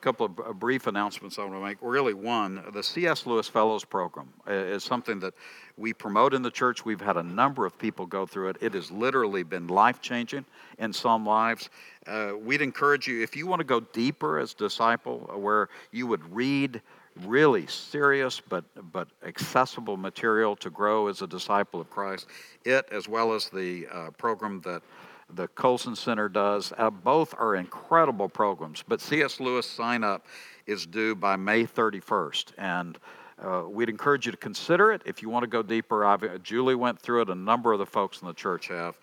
couple of brief announcements I want to make. Really, one, the C.S. Lewis Fellows Program is something that we promote in the church. We've had a number of people go through it. It has literally been life changing in some lives. Uh, we'd encourage you, if you want to go deeper as disciple, uh, where you would read really serious but but accessible material to grow as a disciple of Christ. It, as well as the uh, program that the Colson Center does, uh, both are incredible programs. But C.S. Lewis sign up is due by May 31st, and uh, we'd encourage you to consider it if you want to go deeper. I've, Julie went through it. A number of the folks in the church have.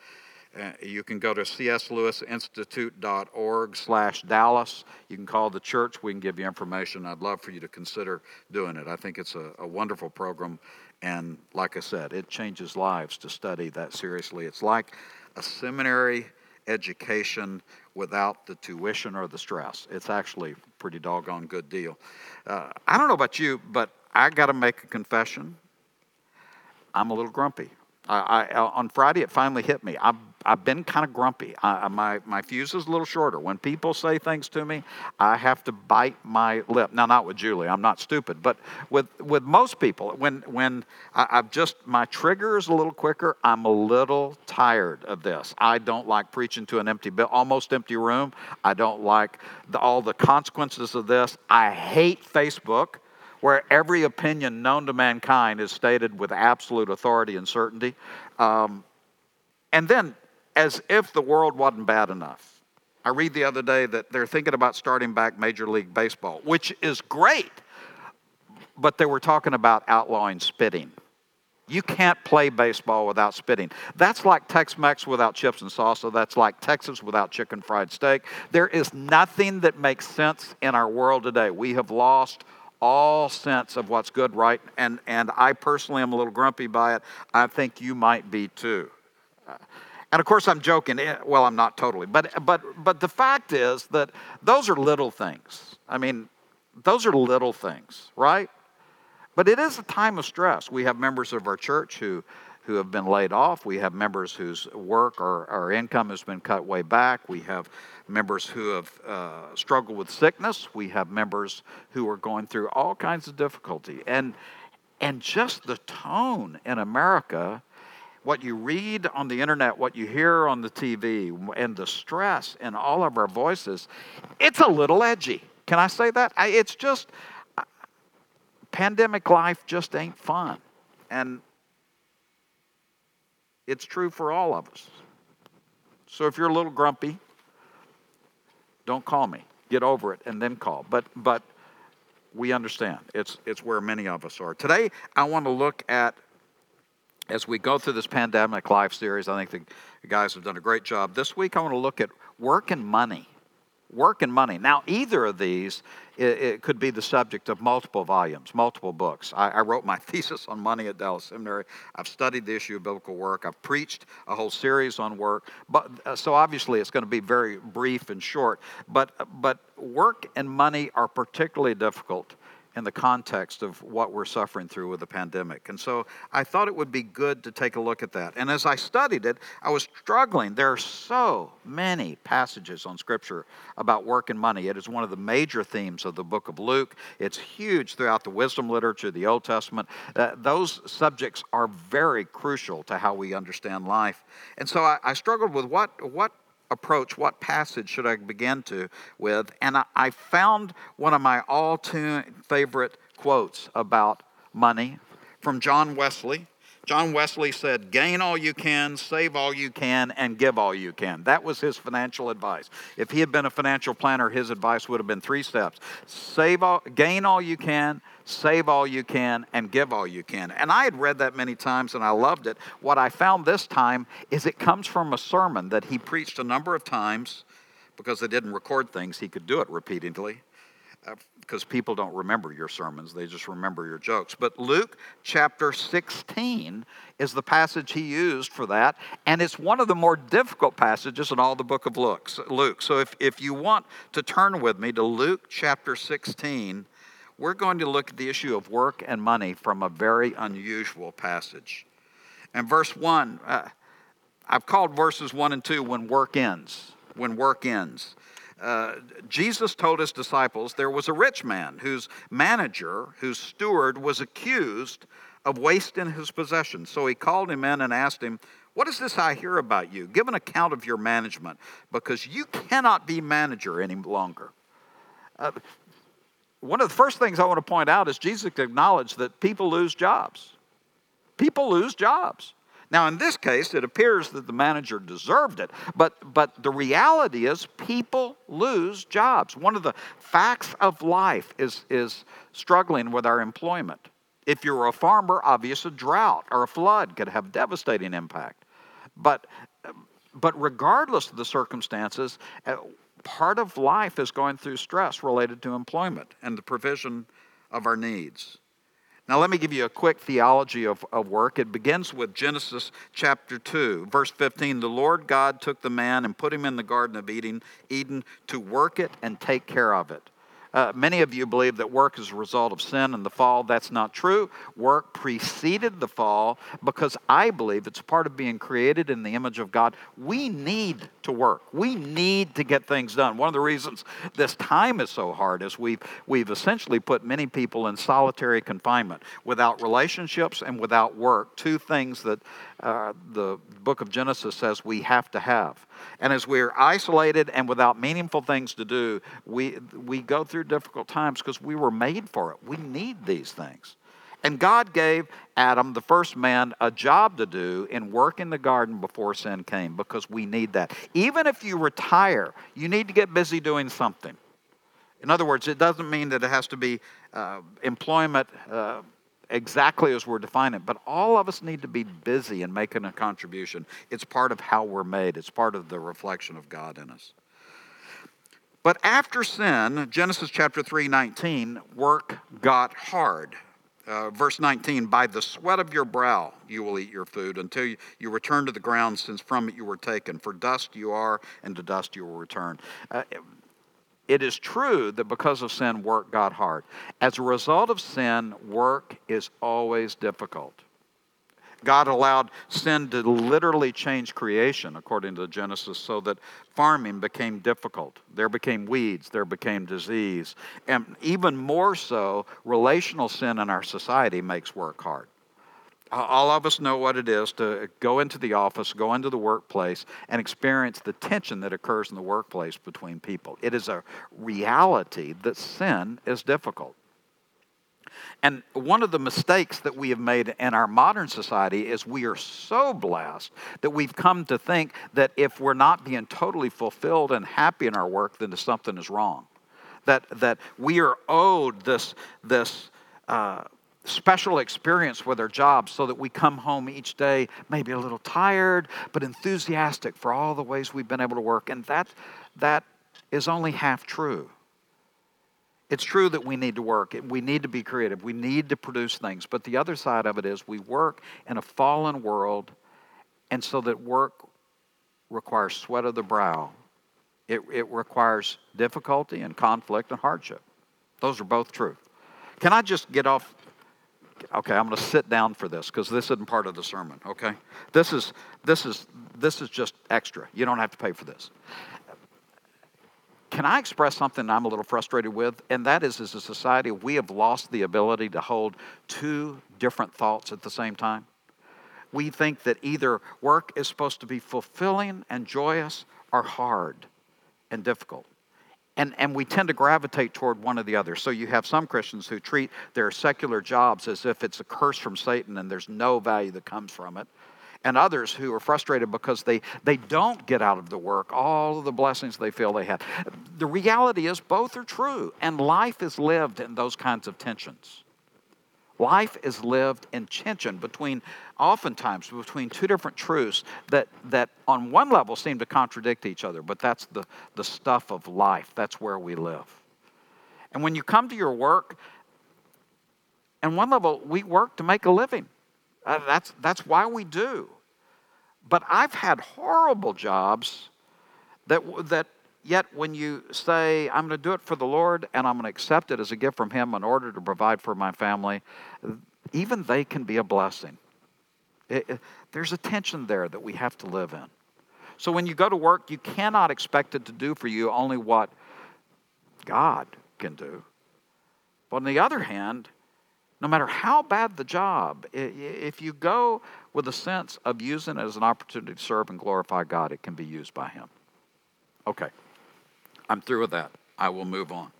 Uh, you can go to cslewisinstitute.org slash Dallas. You can call the church. We can give you information. I'd love for you to consider doing it. I think it's a, a wonderful program. And like I said, it changes lives to study that seriously. It's like a seminary education without the tuition or the stress. It's actually a pretty doggone good deal. Uh, I don't know about you, but I got to make a confession. I'm a little grumpy. I, I, on Friday, it finally hit me. I've, I've been kind of grumpy. I, my, my fuse is a little shorter. When people say things to me, I have to bite my lip. Now, not with Julie, I'm not stupid, but with, with most people, when, when I, I've just, my trigger is a little quicker, I'm a little tired of this. I don't like preaching to an empty, almost empty room. I don't like the, all the consequences of this. I hate Facebook where every opinion known to mankind is stated with absolute authority and certainty. Um, and then, as if the world wasn't bad enough, I read the other day that they're thinking about starting back Major League Baseball, which is great, but they were talking about outlawing spitting. You can't play baseball without spitting. That's like Tex Mex without chips and salsa. That's like Texas without chicken fried steak. There is nothing that makes sense in our world today. We have lost all sense of what's good, right, and, and I personally am a little grumpy by it. I think you might be too. And of course, I'm joking. Eh, well, I'm not totally, but but but the fact is that those are little things. I mean, those are little things, right? But it is a time of stress. We have members of our church who who have been laid off. We have members whose work or, or income has been cut way back. We have members who have uh, struggled with sickness. We have members who are going through all kinds of difficulty. And, and just the tone in America, what you read on the internet, what you hear on the TV, and the stress in all of our voices, it's a little edgy. Can I say that? It's just, uh, pandemic life just ain't fun. And it's true for all of us. So if you're a little grumpy, don't call me. Get over it and then call. But but we understand. It's it's where many of us are. Today I want to look at as we go through this pandemic life series, I think the guys have done a great job. This week I want to look at work and money work and money. Now, either of these it, it could be the subject of multiple volumes, multiple books. I, I, wrote my thesis on money at Dallas Seminary. I've studied the issue of biblical work. I've preached a whole series on work. But uh, so obviously, it's going to be very brief and short. But but work and money are particularly difficult in the context of what we're suffering through with the pandemic. And so I thought it would be good to take a look at that. And as I studied it, I was struggling. There are so many passages on Scripture about work and money. It is one of the major themes of the book of Luke. It's huge throughout the wisdom literature, the Old Testament. Uh, those subjects are very crucial to how we understand life. And so I, I struggled with what, what approach, what passage should I begin to with? And I, found one of my all too favorite quotes about money from John Wesley. John Wesley said, Gain all you can, save all you can, and give all you can. That was his financial advice. If he had been a financial planner, his advice would have been three steps save all, gain all you can, save all you can, and give all you can. And I had read that many times and I loved it. What I found this time is it comes from a sermon that he preached a number of times because they didn't record things, he could do it repeatedly because people don't remember your sermons, they just remember your jokes. But Luke chapter 16 is the passage he used for that, and it's one of the more difficult passages in all the book of Luke. Luke. So if, if you want to turn with me to Luke chapter 16, we're going to look at the issue of work and money from a very unusual passage. And verse 1, uh, I've called verses 1 and 2 when work ends. When work ends. Uh, Jesus told his disciples there was a rich man whose manager, whose steward, was accused of wasting his possessions. So he called him in and asked him, What is this I hear about you? Give an account of your management, because you cannot be manager any longer. Uh, one of the first things I want to point out is Jesus acknowledged that people lose jobs. People lose jobs. Now, in this case, it appears that the manager deserved it, but, but the reality is people lose jobs. One of the facts of life is, is struggling with our employment. If you're a farmer, obviously a drought or a flood could have devastating impact. But, but regardless of the circumstances, uh, part of life is going through stress related to employment and the provision of our needs. Now, let me give you a quick theology of, of work. It begins with Genesis chapter 2, verse 15. The Lord God took the man and put him in the Garden of Eden, Eden to work it and take care of it. Uh, many of you believe that work is a result of sin and the fall. That's not true. Work preceded the fall because I believe it's part of being created in the image of God. We need to work. We need to get things done. One of the reasons this time is so hard is we've, we've essentially put many people in solitary confinement without relationships and without work, two things that uh, the book of Genesis says we have to have. And as we're isolated and without meaningful things to do, we, we go through difficult times because we were made for it. We need these things. And God gave Adam, the first man, a job to do in work in the garden before sin came because we need that. Even if you retire, you need to get busy doing something. In other words, it doesn't mean that it has to be uh, employment. Uh, exactly as we're defining it, but all of us need to be busy in making a contribution. It's part of how we're made, it's part of the reflection of God in us. But after sin, Genesis chapter 3 19, work got hard. Uh, verse 19, by the sweat of your brow you will eat your food until you, you, return to the ground, since from it you were taken. For dust you are, and to dust you will return. Uh, it is true that because of sin, work got hard. As a result of sin, work is always difficult. God allowed sin to literally change creation, according to Genesis, so that farming became difficult. There became weeds, there became disease. And even more so, relational sin in our society makes work hard. All of us know what it is to go into the office, go into the workplace, and experience the tension that occurs in the workplace between people. It is a reality that sin is difficult. And one of the mistakes that we have made in our modern society is we are so blessed that we've come to think that if we're not being totally fulfilled and happy in our work, then something is wrong. That, that we are owed this, this uh, special experience with our jobs so that we come home each day maybe a little tired but enthusiastic for all the ways we've been able to work and that that is only half true it's true that we need to work. We need to be creative. We need to produce things. But the other side of it is we work in a fallen world and so that work requires sweat of the brow. It, it requires difficulty and conflict and hardship. Those are both true. Can I just get off? Okay, I'm going to sit down for this because this isn't part of the sermon, okay? This is, this, is, this is just extra. You don't have to pay for this. Can I express something I'm a little frustrated with? And that is, as a society, we have lost the ability to hold two different thoughts at the same time. We think that either work is supposed to be fulfilling and joyous or hard and difficult and, and we tend to gravitate toward one or the other. So you have some Christians who treat their secular jobs as if it's a curse from Satan and there's no value that comes from it. And others who are frustrated because they, they don't get out of the work all of the blessings they feel they have. The reality is, both are true, and life is lived in those kinds of tensions. Life is lived in tension between, oftentimes, between two different truths that, that on one level seem to contradict each other, but that's the, the stuff of life. That's where we live. And when you come to your work, on one level, we work to make a living. Uh, that's, that's why we do. But I've had horrible jobs that, that Yet, when you say, I'm going to do it for the Lord and I'm going to accept it as a gift from Him in order to provide for my family, even they can be a blessing. It, it, there's a tension there that we have to live in. So when you go to work, you cannot expect it to do for you only what God can do. But on the other hand, no matter how bad the job, if you go with a sense of using it as an opportunity to serve and glorify God, it can be used by Him. Okay, I'm through with that. I will move on.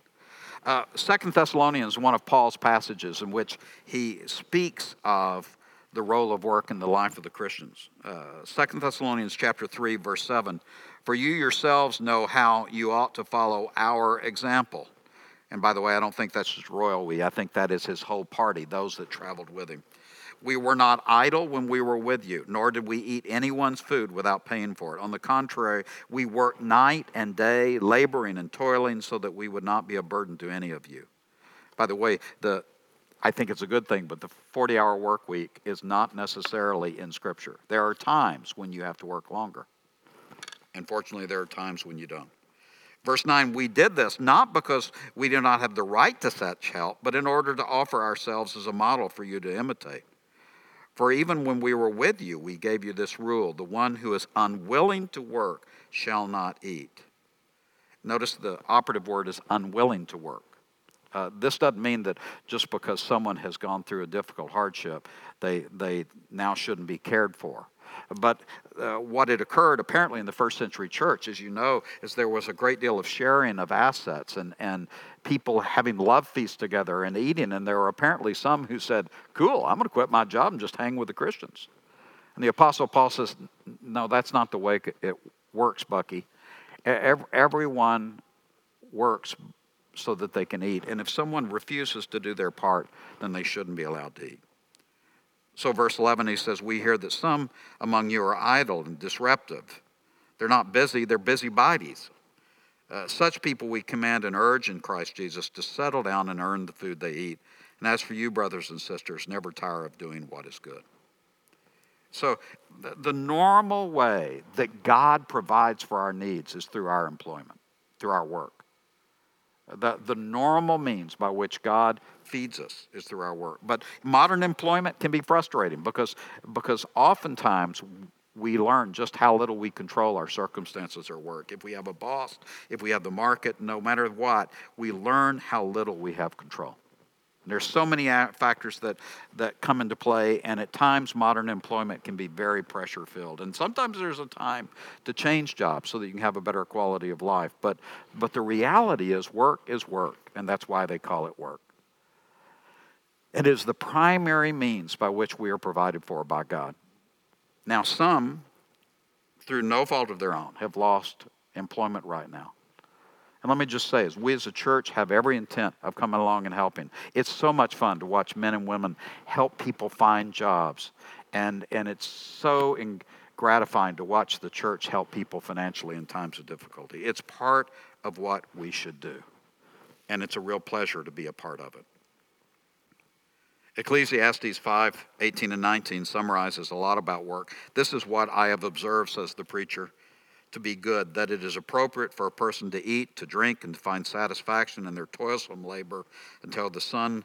Uh, Second Thessalonians, one of Paul's passages in which he speaks of the role of work in the life of the Christians. Uh, Second Thessalonians chapter three, verse seven. For you yourselves know how you ought to follow our example. And by the way, I don't think that's just royal we. I think that is his whole party, those that traveled with him. We were not idle when we were with you, nor did we eat anyone's food without paying for it. On the contrary, we worked night and day, laboring and toiling, so that we would not be a burden to any of you. By the way, the I think it's a good thing, but the 40 hour work week is not necessarily in Scripture. There are times when you have to work longer. And fortunately, there are times when you don't. Verse 9, we did this not because we do not have the right to such help, but in order to offer ourselves as a model for you to imitate. For even when we were with you, we gave you this rule the one who is unwilling to work shall not eat. Notice the operative word is unwilling to work. Uh, this doesn't mean that just because someone has gone through a difficult hardship, they, they now shouldn't be cared for. But uh, what had occurred apparently in the first century church, as you know, is there was a great deal of sharing of assets and, and people having love feasts together and eating. And there were apparently some who said, Cool, I'm going to quit my job and just hang with the Christians. And the Apostle Paul says, No, that's not the way it works, Bucky. Everyone works so that they can eat. And if someone refuses to do their part, then they shouldn't be allowed to eat. So, verse 11, he says, We hear that some among you are idle and disruptive. They're not busy, they're busybodies. Uh, such people we command and urge in Christ Jesus to settle down and earn the food they eat. And as for you, brothers and sisters, never tire of doing what is good. So, the, the normal way that God provides for our needs is through our employment, through our work. The, the normal means by which God feeds us is through our work. But modern employment can be frustrating because, because oftentimes we learn just how little we control our circumstances or work. If we have a boss, if we have the market, no matter what, we learn how little we have control. There's so many factors that, that come into play, and at times modern employment can be very pressure filled. And sometimes there's a time to change jobs so that you can have a better quality of life. But, but the reality is, work is work, and that's why they call it work. It is the primary means by which we are provided for by God. Now, some, through no fault of their own, have lost employment right now. And let me just say, as we as a church have every intent of coming along and helping, it's so much fun to watch men and women help people find jobs. And, and it's so in, gratifying to watch the church help people financially in times of difficulty. It's part of what we should do. And it's a real pleasure to be a part of it. Ecclesiastes 5 18 and 19 summarizes a lot about work. This is what I have observed, says the preacher to be good, that it is appropriate for a person to eat, to drink, and to find satisfaction in their toilsome labor until the sun,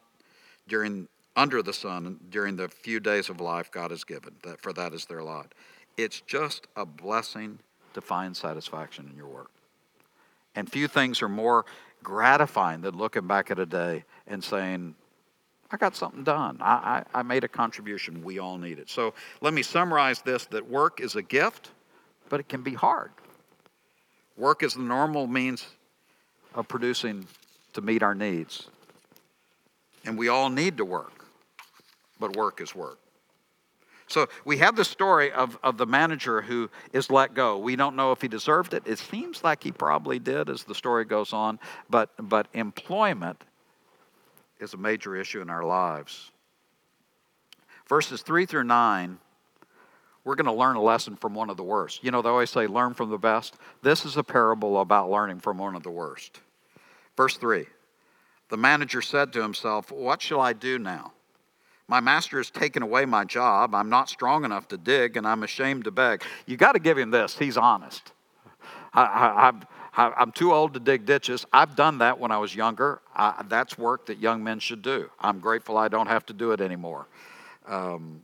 during under the sun, during the few days of life God has given. That for that is their lot. It's just a blessing to find satisfaction in your work. And few things are more gratifying than looking back at a day and saying, I got something done. I, I, I made a contribution. We all need it. So let me summarize this that work is a gift but it can be hard. Work is the normal means of producing to meet our needs. And we all need to work, but work is work. So we have the story of, of the manager who is let go. We don't know if he deserved it. It seems like he probably did as the story goes on, but, but employment is a major issue in our lives. Verses 3 through 9 we're going to learn a lesson from one of the worst. You know, they always say, learn from the best. This is a parable about learning from one of the worst. Verse 3 The manager said to himself, What shall I do now? My master has taken away my job. I'm not strong enough to dig, and I'm ashamed to beg. You got to give him this. He's honest. I, am too old to dig ditches. I've done that when I was younger. I, that's work that young men should do. I'm grateful I don't have to do it anymore. Um,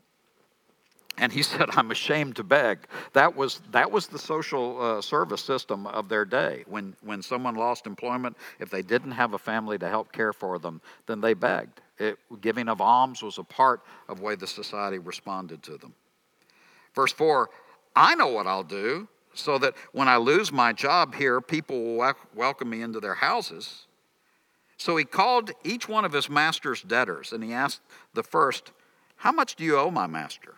and he said, I'm ashamed to beg. That was, that was the social uh, service system of their day. When, when someone lost employment, if they didn't have a family to help care for them, then they begged. It, giving of alms was a part of the way the society responded to them. Verse 4 I know what I'll do so that when I lose my job here, people will welcome me into their houses. So he called each one of his master's debtors and he asked the first, How much do you owe my master?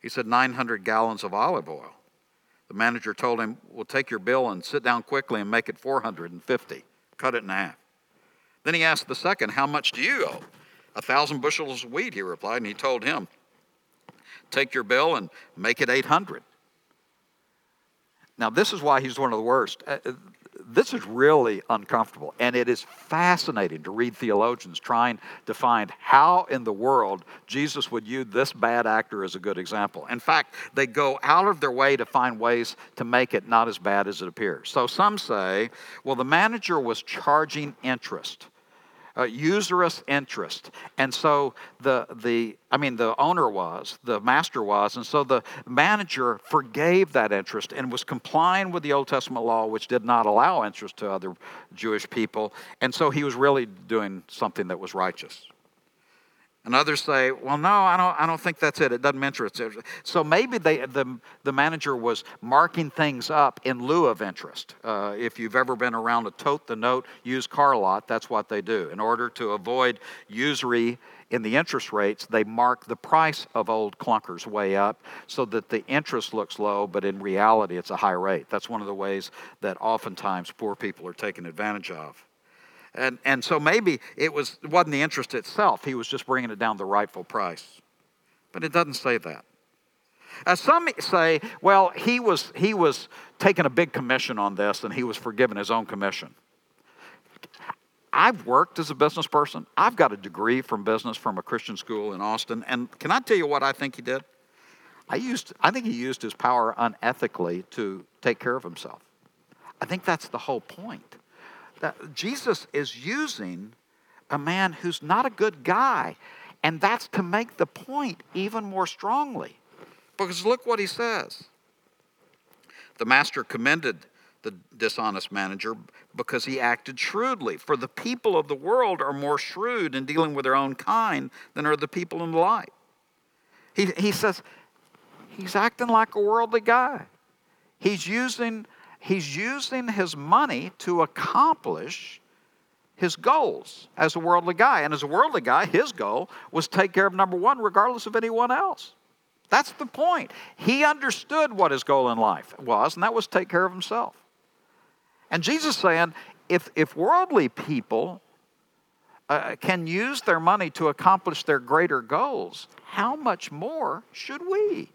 He said, 900 gallons of olive oil. The manager told him, Well, take your bill and sit down quickly and make it 450. Cut it in half. Then he asked the second, How much do you owe? A thousand bushels of wheat, he replied, and he told him, Take your bill and make it 800. Now, this is why he's one of the worst. Uh, This is really uncomfortable. And it is fascinating to read theologians trying to find how in the world Jesus would use this bad actor as a good example. In fact, they go out of their way to find ways to make it not as bad as it appears. So some say, well, the manager was charging interest uh, usurious interest. And so the, the, I mean, the owner was, the master was, and so the manager forgave that interest and was complying with the Old Testament law, which did not allow interest to other Jewish people. And so he was really doing something that was righteous. And others say, well, no, I don't, I don't think that's it. It doesn't it. So maybe they, the, the manager was marking things up in lieu of interest. Uh, if you've ever been around a tote the note used car lot, that's what they do. In order to avoid usury in the interest rates, they mark the price of old clunkers way up so that the interest looks low, but in reality it's a high rate. That's one of the ways that oftentimes poor people are taken advantage of. And, and so maybe it, was, wasn't the interest itself, he was just bringing it down the rightful price. But it doesn't say that. Some say, well, he was, he was taking a big commission on this and he was forgiven his own commission. I've worked as a business person. I've got a degree from business from a Christian school in Austin. And can I tell you what I think he did? I, used, I think he used his power unethically to take care of himself. I think that's the whole point that Jesus is using a man who's not a good guy. And that's to make the point even more strongly. Because look what he says. The master commended the dishonest manager because he acted shrewdly. For the people of the world are more shrewd in dealing with their own kind than are the people in the light. He, he says he's acting like a worldly guy. He's using he's using his money to accomplish his goals as a worldly guy. And as a worldly guy, his goal was take care of number one, regardless of anyone else. That's the point. He understood what his goal in life was, and that was take care of himself. And Jesus saying, if, if worldly people uh, can use their money to accomplish their greater goals, how much more should we?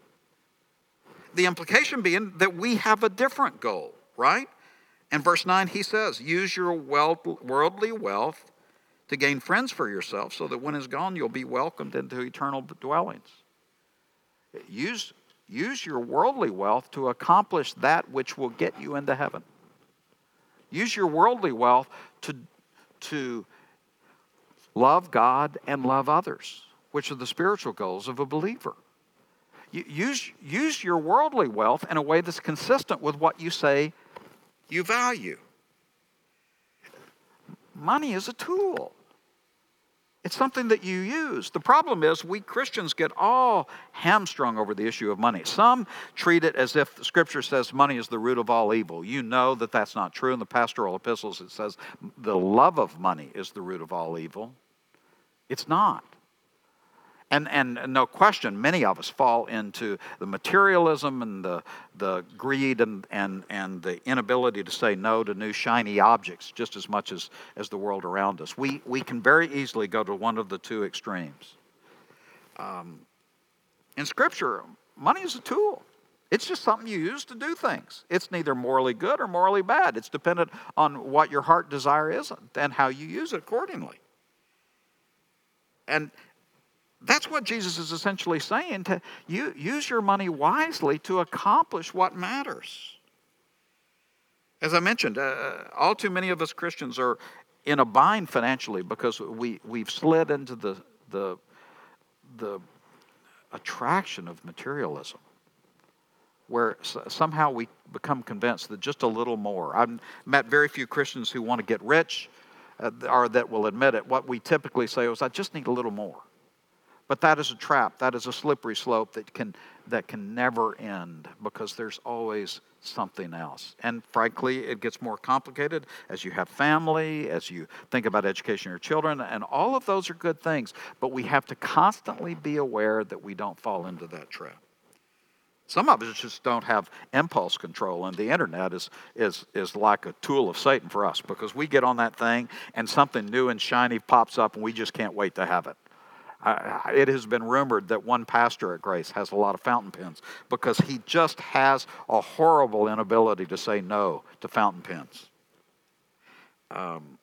The implication being that we have a different goal right? And verse 9, he says, Use your worldly wealth to gain friends for yourself so that when it's gone, you'll be welcomed into eternal dwellings. Use, use your worldly wealth to accomplish that which will get you into heaven. Use your worldly wealth to, to love God and love others, which are the spiritual goals of a believer. Use, use your worldly wealth in a way that's consistent with what you say you value. Money is a tool. It's something that you use. The problem is, we Christians get all hamstrung over the issue of money. Some treat it as if the scripture says money is the root of all evil. You know that that's not true. In the pastoral epistles, it says the love of money is the root of all evil. It's not. And, and no question, many of us fall into the materialism and the, the greed and, and, and the inability to say no to new shiny objects just as much as, as the world around us. We, we can very easily go to one of the two extremes. Um, in Scripture, money is a tool. It's just something you use to do things. It's neither morally good or morally bad. It's dependent on what your heart desire is and how you use it accordingly. And that's what Jesus is essentially saying to you, use your money wisely to accomplish what matters. As I mentioned, uh, all too many of us Christians are in a bind financially because we, we've slid into the, the, the attraction of materialism where somehow we become convinced that just a little more. I've met very few Christians who want to get rich uh, or that will admit it. What we typically say is, I just need a little more. But that is a trap. That is a slippery slope that can, that can never end because there's always something else. And frankly, it gets more complicated as you have family, as you think about education of your children, and all of those are good things. But we have to constantly be aware that we don't fall into that trap. Some of us just don't have impulse control, and the internet is, is, is like a tool of Satan for us because we get on that thing and something new and shiny pops up, and we just can't wait to have it. It has been rumored that one pastor at Grace has a lot of fountain pens because he just has a horrible inability to say no to fountain pens. Um,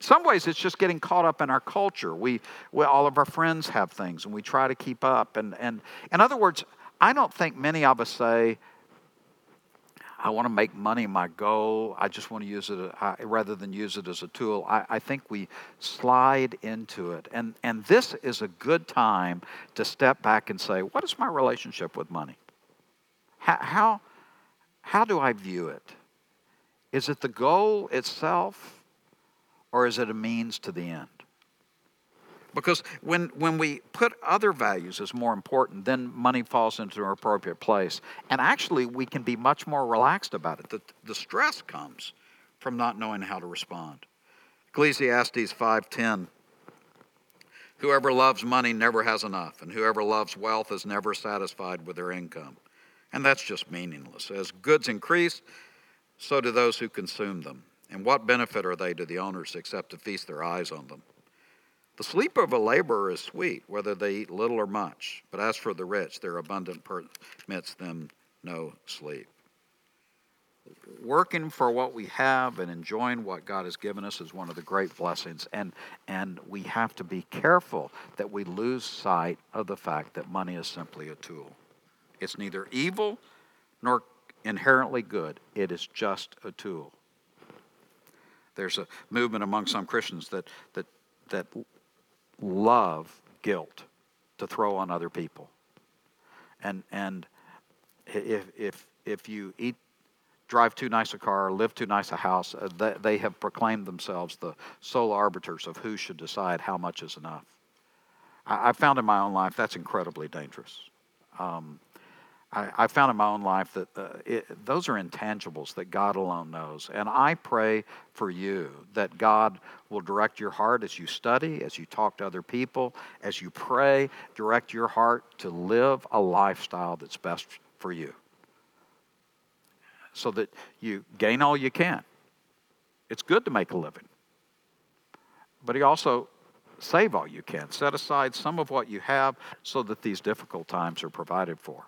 some ways it's just getting caught up in our culture. We, we, all of our friends have things and we try to keep up. And, and in other words, I don't think many of us say, I want to make money my goal. I just want to use it uh, rather than use it as a tool. I, I, think we slide into it. And, and this is a good time to step back and say, what is my relationship with money? How, how, how do I view it? Is it the goal itself, or is it a means to the end? Because when, when we put other values as more important, then money falls into an appropriate place. And actually, we can be much more relaxed about it. The, the stress comes from not knowing how to respond. Ecclesiastes 5:10 Whoever loves money never has enough, and whoever loves wealth is never satisfied with their income. And that's just meaningless. As goods increase, so do those who consume them. And what benefit are they to the owners except to feast their eyes on them? The sleep of a laborer is sweet, whether they eat little or much. But as for the rich, their abundant permits them no sleep. Working for what we have and enjoying what God has given us is one of the great blessings. And, and we have to be careful that we lose sight of the fact that money is simply a tool. It's neither evil nor inherently good, it is just a tool. There's a movement among some Christians that, that, that love guilt to throw on other people. And and if if if you eat drive too nice a car, live too nice a house, uh, they, they have proclaimed themselves the sole arbiters of who should decide how much is enough. I, I found in my own life that's incredibly dangerous. Um, I, found in my own life that uh, it, those are intangibles that God alone knows. And I pray for you that God will direct your heart as you study, as you talk to other people, as you pray, direct your heart to live a lifestyle that's best for you so that you gain all you can. It's good to make a living. But he also save all you can. Set aside some of what you have so that these difficult times are provided for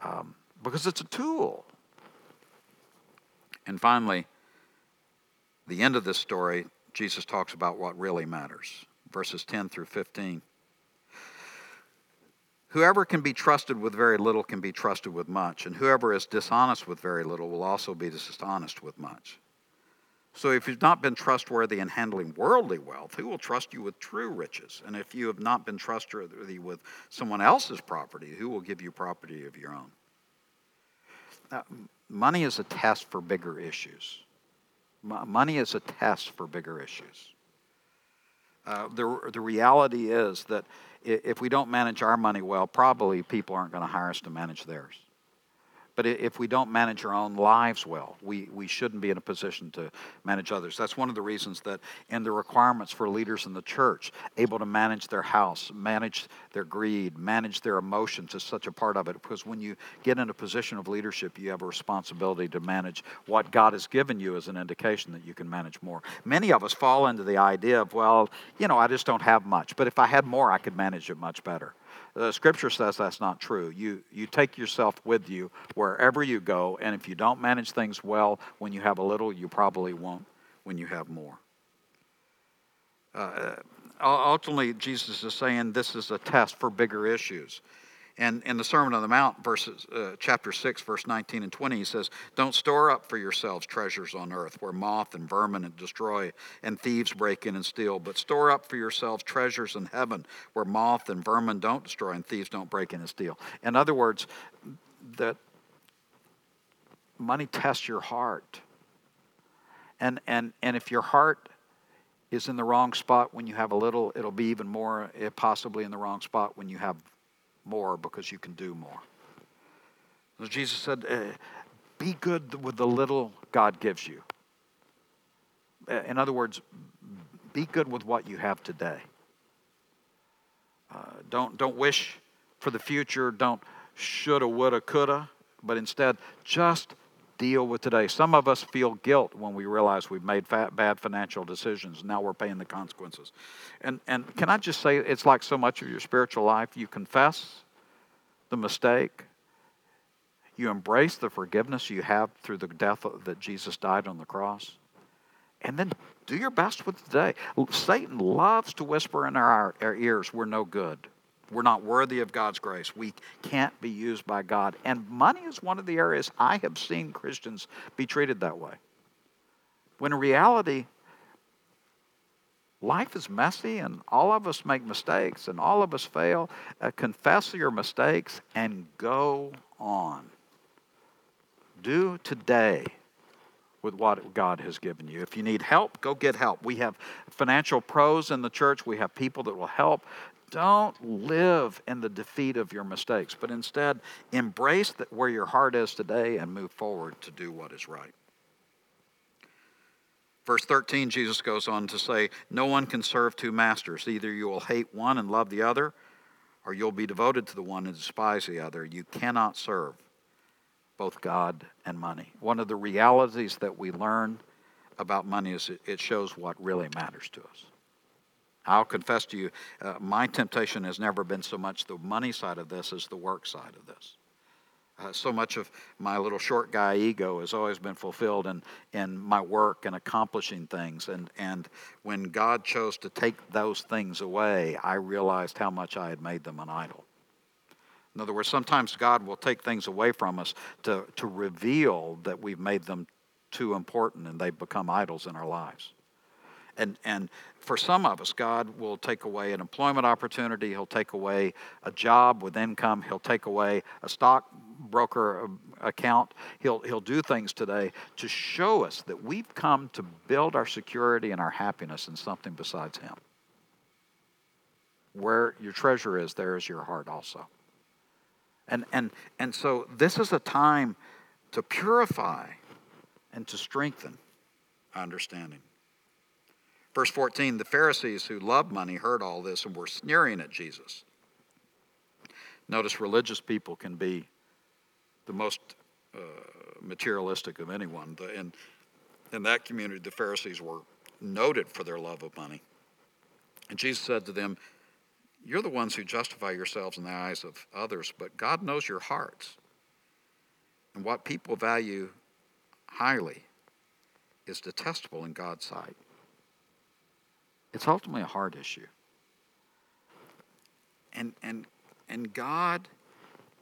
um, because it's a tool. And finally, the end of this story, Jesus talks about what really matters verses 10 through 15. Whoever can be trusted with very little can be trusted with much, and whoever is dishonest with very little will also be dishonest with much. So if you've not been trustworthy in handling worldly wealth, who will trust you with true riches? And if you have not been trustworthy with someone else's property, who will give you property of your own? money is a test for bigger issues. money is a test for bigger issues. Uh, the, the reality is that if we don't manage our money well, probably people aren't going to hire us to manage theirs. But if we don't manage our own lives well, we, we shouldn't be in a position to manage others. That's one of the reasons that in the requirements for leaders in the church, able to manage their house, manage their greed, manage their emotions is such a part of it. Because when you get in a position of leadership, you have a responsibility to manage what God has given you as an indication that you can manage more. Many of us fall into the idea of, well, you know, I just don't have much, but if I had more, I could manage it much better. The scripture says that's not true. You, you take yourself with you wherever you go, and if you don't manage things well when you have a little, you probably won't when you have more. Uh, ultimately, Jesus is saying this is a test for bigger issues. And in the Sermon on the Mount, verses, uh, chapter 6, verse 19 and 20, he says, Don't store up for yourselves treasures on earth where moth and vermin and destroy and thieves break in and steal, but store up for yourselves treasures in heaven where moth and vermin don't destroy and thieves don't break in and steal. In other words, that money tests your heart. And, and, and if your heart is in the wrong spot when you have a little, it'll be even more, eh, possibly in the wrong spot when you have more because you can do more. So Jesus said, uh, Be good with the little God gives you. Uh, in other words, be good with what you have today. Uh, don't, don't wish for the future. Don't shoulda, woulda, coulda, but instead just deal with today. Some of us feel guilt when we realize we've made fat, bad financial decisions. Now we're paying the consequences. And, and can I just say, it's like so much of your spiritual life. You confess the mistake, you embrace the forgiveness you have through the death that Jesus died on the cross, and then do your best with today. Satan loves to whisper in our, our ears, we're no good. We're not worthy of God's grace. We can't be used by God. And money is one of the areas I have seen Christians be treated that way. When in reality, life is messy and all of us make mistakes and all of us fail. Uh, confess your mistakes and go on. Do today with what God has given you. If you need help, go get help. We have financial pros in the church, we have people that will help. Don't live in the defeat of your mistakes, but instead embrace where your heart is today and move forward to do what is right. Verse 13, Jesus goes on to say, No one can serve two masters. Either you will hate one and love the other, or you'll be devoted to the one and despise the other. You cannot serve both God and money. One of the realities that we learn about money is it shows what really matters to us. I'll confess to you, uh, my temptation has never been so much the money side of this as the work side of this. Uh, so much of my little short guy ego has always been fulfilled in, in my work and accomplishing things. And, and when God chose to take those things away, I realized how much I had made them an idol. In other words, sometimes God will take things away from us to, to reveal that we've made them too important and they've become idols in our lives. And, and for some of us, God will take away an employment opportunity. He'll take away a job with income. He'll take away a stock broker um, account. He'll, he'll do things today to show us that we've come to build our security and our happiness in something besides Him. Where your treasure is, there is your heart also. And, and, and so this is a time to purify and to strengthen our understanding. Verse 14 the Pharisees who loved money heard all this and were sneering at Jesus. Notice religious people can be the most uh, materialistic of anyone. The, in, in that community, the Pharisees were noted for their love of money. And Jesus said to them, You're the ones who justify yourselves in the eyes of others, but God knows your hearts. And what people value highly is detestable in God's sight. It's ultimately a heart issue. And, and, and God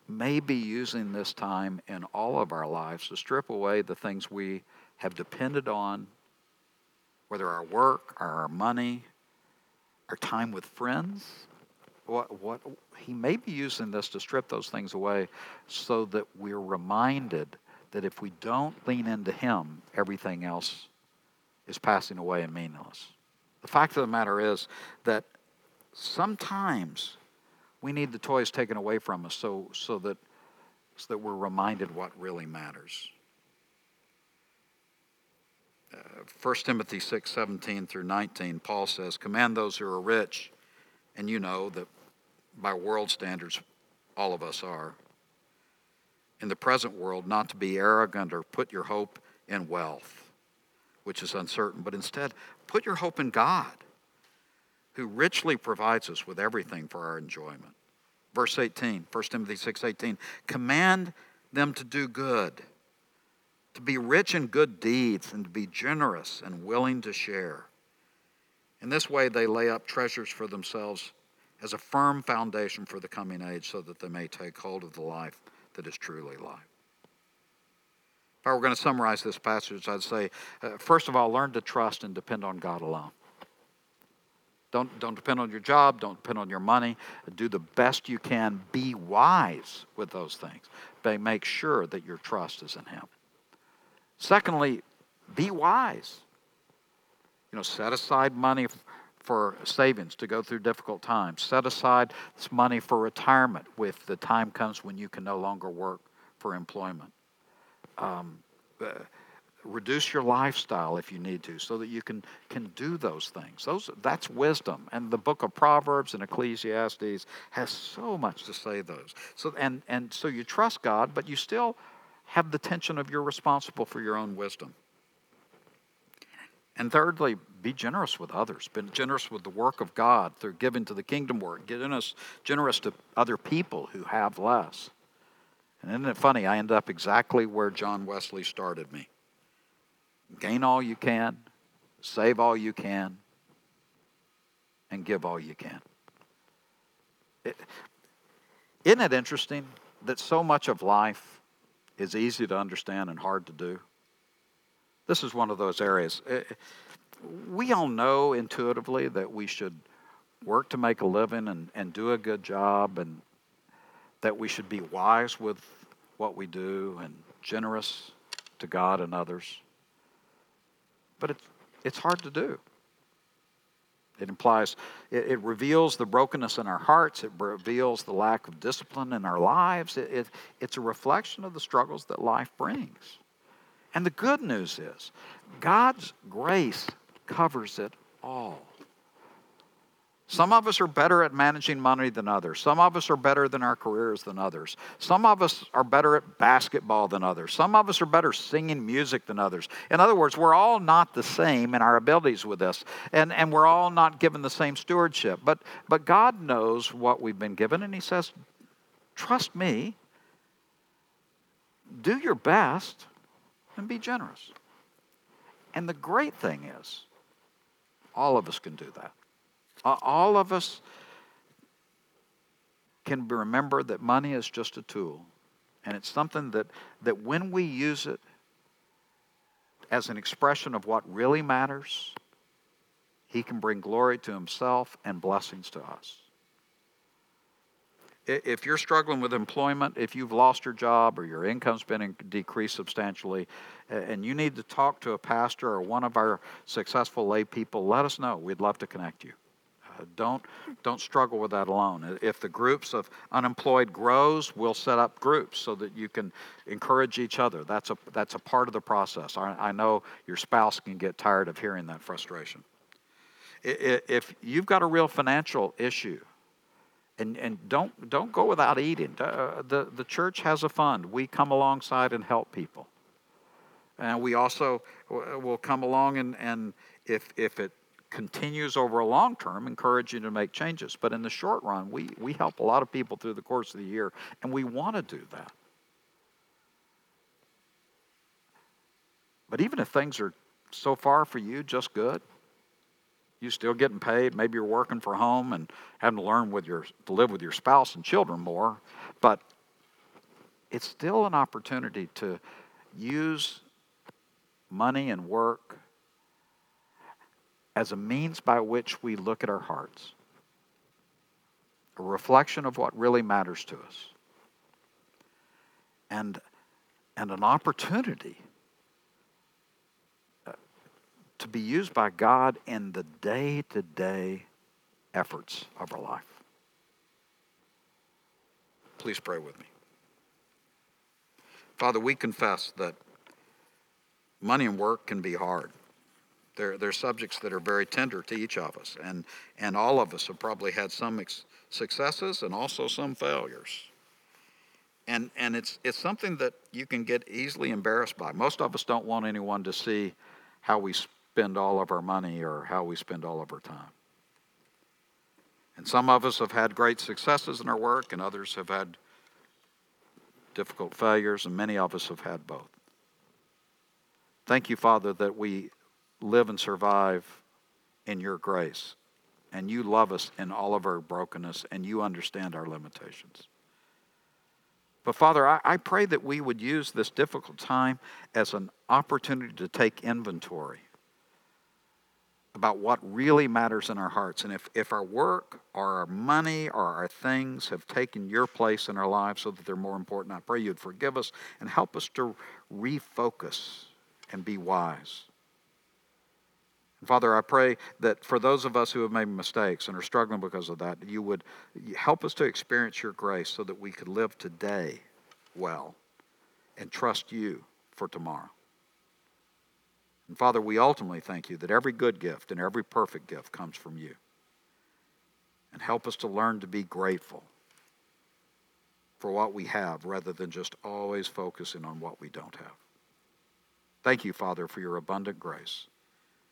may be using this time in all of our lives to strip away the things we have depended on, whether our work, our money, our time with friends. What, what, he may be using this to strip those things away so that we're reminded that if we don't lean into Him, everything else is passing away and meaningless. The fact of the matter is that sometimes we need the toys taken away from us so, so, that, so that we're reminded what really matters. Uh, 1 Timothy 6 17 through 19, Paul says, Command those who are rich, and you know that by world standards, all of us are, in the present world, not to be arrogant or put your hope in wealth, which is uncertain, but instead Put your hope in God, who richly provides us with everything for our enjoyment. Verse 18, 1 Timothy 6:18, command them to do good, to be rich in good deeds, and to be generous and willing to share. In this way, they lay up treasures for themselves as a firm foundation for the coming age so that they may take hold of the life that is truly life. If I were going to summarize this passage, I'd say, uh, first of all, learn to trust and depend on God alone. Don't, don't depend on your job. Don't depend on your money. Do the best you can. Be wise with those things. But make sure that your trust is in Him. Secondly, be wise. You know, set aside money for savings to go through difficult times. Set aside money for retirement if the time comes when you can no longer work for employment. Um, uh, reduce your lifestyle if you need to so that you can can do those things. Those that's wisdom. And the book of proverbs and ecclesiastes has so much to say those. So and and so you trust god but you still have the tension of you're responsible for your own wisdom. And thirdly be generous with others. Be generous with the work of god through giving to the kingdom work. Getting us generous to other people who have less and isn't it funny i end up exactly where john wesley started me gain all you can, save all you can, and give all you can. is isn't it interesting that so much of life is easy to understand and hard to do? This is one of those areas. We all know intuitively that we should work to make a living and, and do a good job, and that we should be wise with what we do and generous to God and others but it's, it's hard to do. It implies, it, it, reveals the brokenness in our hearts. It reveals the lack of discipline in our lives. It, it, it's a reflection of the struggles that life brings. And the good news is, God's grace covers it all. Some of us are better at managing money than others. Some of us are better than our careers than others. Some of us are better at basketball than others. Some of us are better singing music than others. In other words, we're all not the same in our abilities with this, and, and we're all not given the same stewardship. But, but God knows what we've been given, and He says, Trust me, do your best, and be generous. And the great thing is, all of us can do that. All of us can remember that money is just a tool. And it's something that, that when we use it as an expression of what really matters, He can bring glory to Himself and blessings to us. If you're struggling with employment, if you've lost your job or your income's been decreased substantially, and you need to talk to a pastor or one of our successful lay people, let us know. We'd love to connect you. Don't, don't struggle with that alone. If the groups of unemployed grows, we'll set up groups so that you can encourage each other. That's a, that's a part of the process. I, I know your spouse can get tired of hearing that frustration. If you've got a real financial issue, and, and don't, don't go without eating. Uh, the, the church has a fund. We come alongside and help people. And we also will come along and, and if, if it continues over a long term, encourage you to make changes. But in the short run, we, we help a lot of people through the course of the year, and we want to do that. But even if things are so far for you just good, you still getting paid. Maybe you're working for home and having to learn with your to live with your spouse and children more, but it's still an opportunity to use money and work as a means by which we look at our hearts, a reflection of what really matters to us, and, and an opportunity uh, to be used by God in the day to day efforts of our life. Please pray with me. Father, we confess that money and work can be hard. They're, they're subjects that are very tender to each of us, and, and all of us have probably had some ex- successes and also some failures. And, and it's, it's something that you can get easily embarrassed by. Most of us don't want anyone to see how we spend all of our money or how we spend all of our time. And some of us have had great successes in our work, and others have had difficult failures, and many of us have had both. Thank you, Father, that we live and survive in your grace. and you love us in all of our brokenness, and you understand our limitations. But Father, I, I pray that we would use this difficult time as an opportunity to take inventory about what really matters in our hearts. And if, if our work or our money or our things have taken your place in our lives so that they're more important, I pray you'd forgive us and help us to refocus and be wise. Father, I pray that for those of us who have made mistakes and are struggling because of that, you would help us to experience your grace so that we could live today well and trust you for tomorrow. And Father, we ultimately thank you that every good gift and every perfect gift comes from you. And help us to learn to be grateful for what we have rather than just always focusing on what we don't have. Thank you, Father, for your abundant grace.